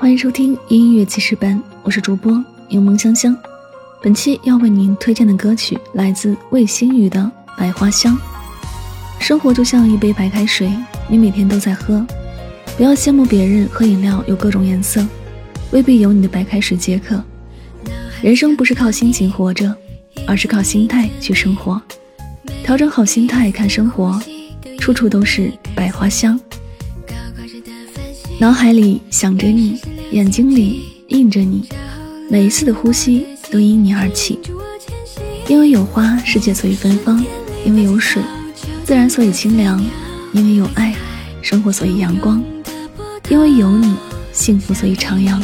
欢迎收听音乐记事本，我是主播柠檬香香。本期要为您推荐的歌曲来自魏新雨的《百花香》。生活就像一杯白开水，你每天都在喝。不要羡慕别人喝饮料有各种颜色，未必有你的白开水解渴。人生不是靠心情活着，而是靠心态去生活。调整好心态看生活，处处都是百花香。脑海里想着你，眼睛里映着你，每一次的呼吸都因你而起。因为有花，世界所以芬芳；因为有水，自然所以清凉；因为有爱，生活所以阳光；因为有你，幸福所以徜徉。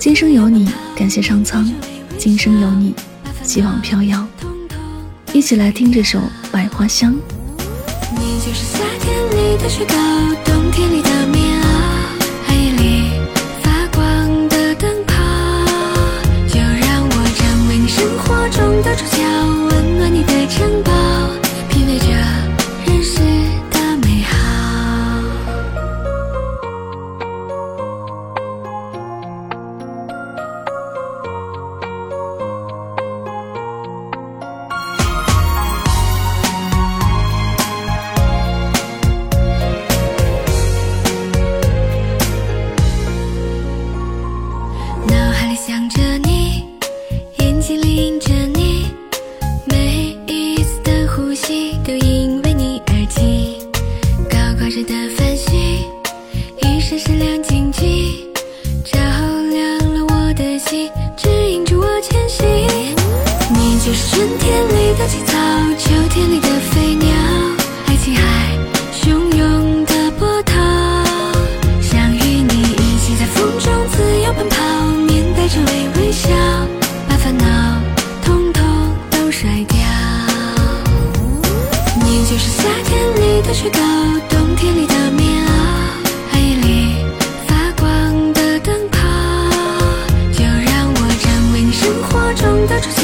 今生有你，感谢上苍；今生有你，希望飘摇。一起来听这首《百花香》。就是夏天里的雪糕，冬天里的棉袄。想着你眼睛里印着你每一次的呼吸都因就是夏天里的雪糕，冬天里的棉袄，黑夜里发光的灯泡，就让我成为你生活中的主角。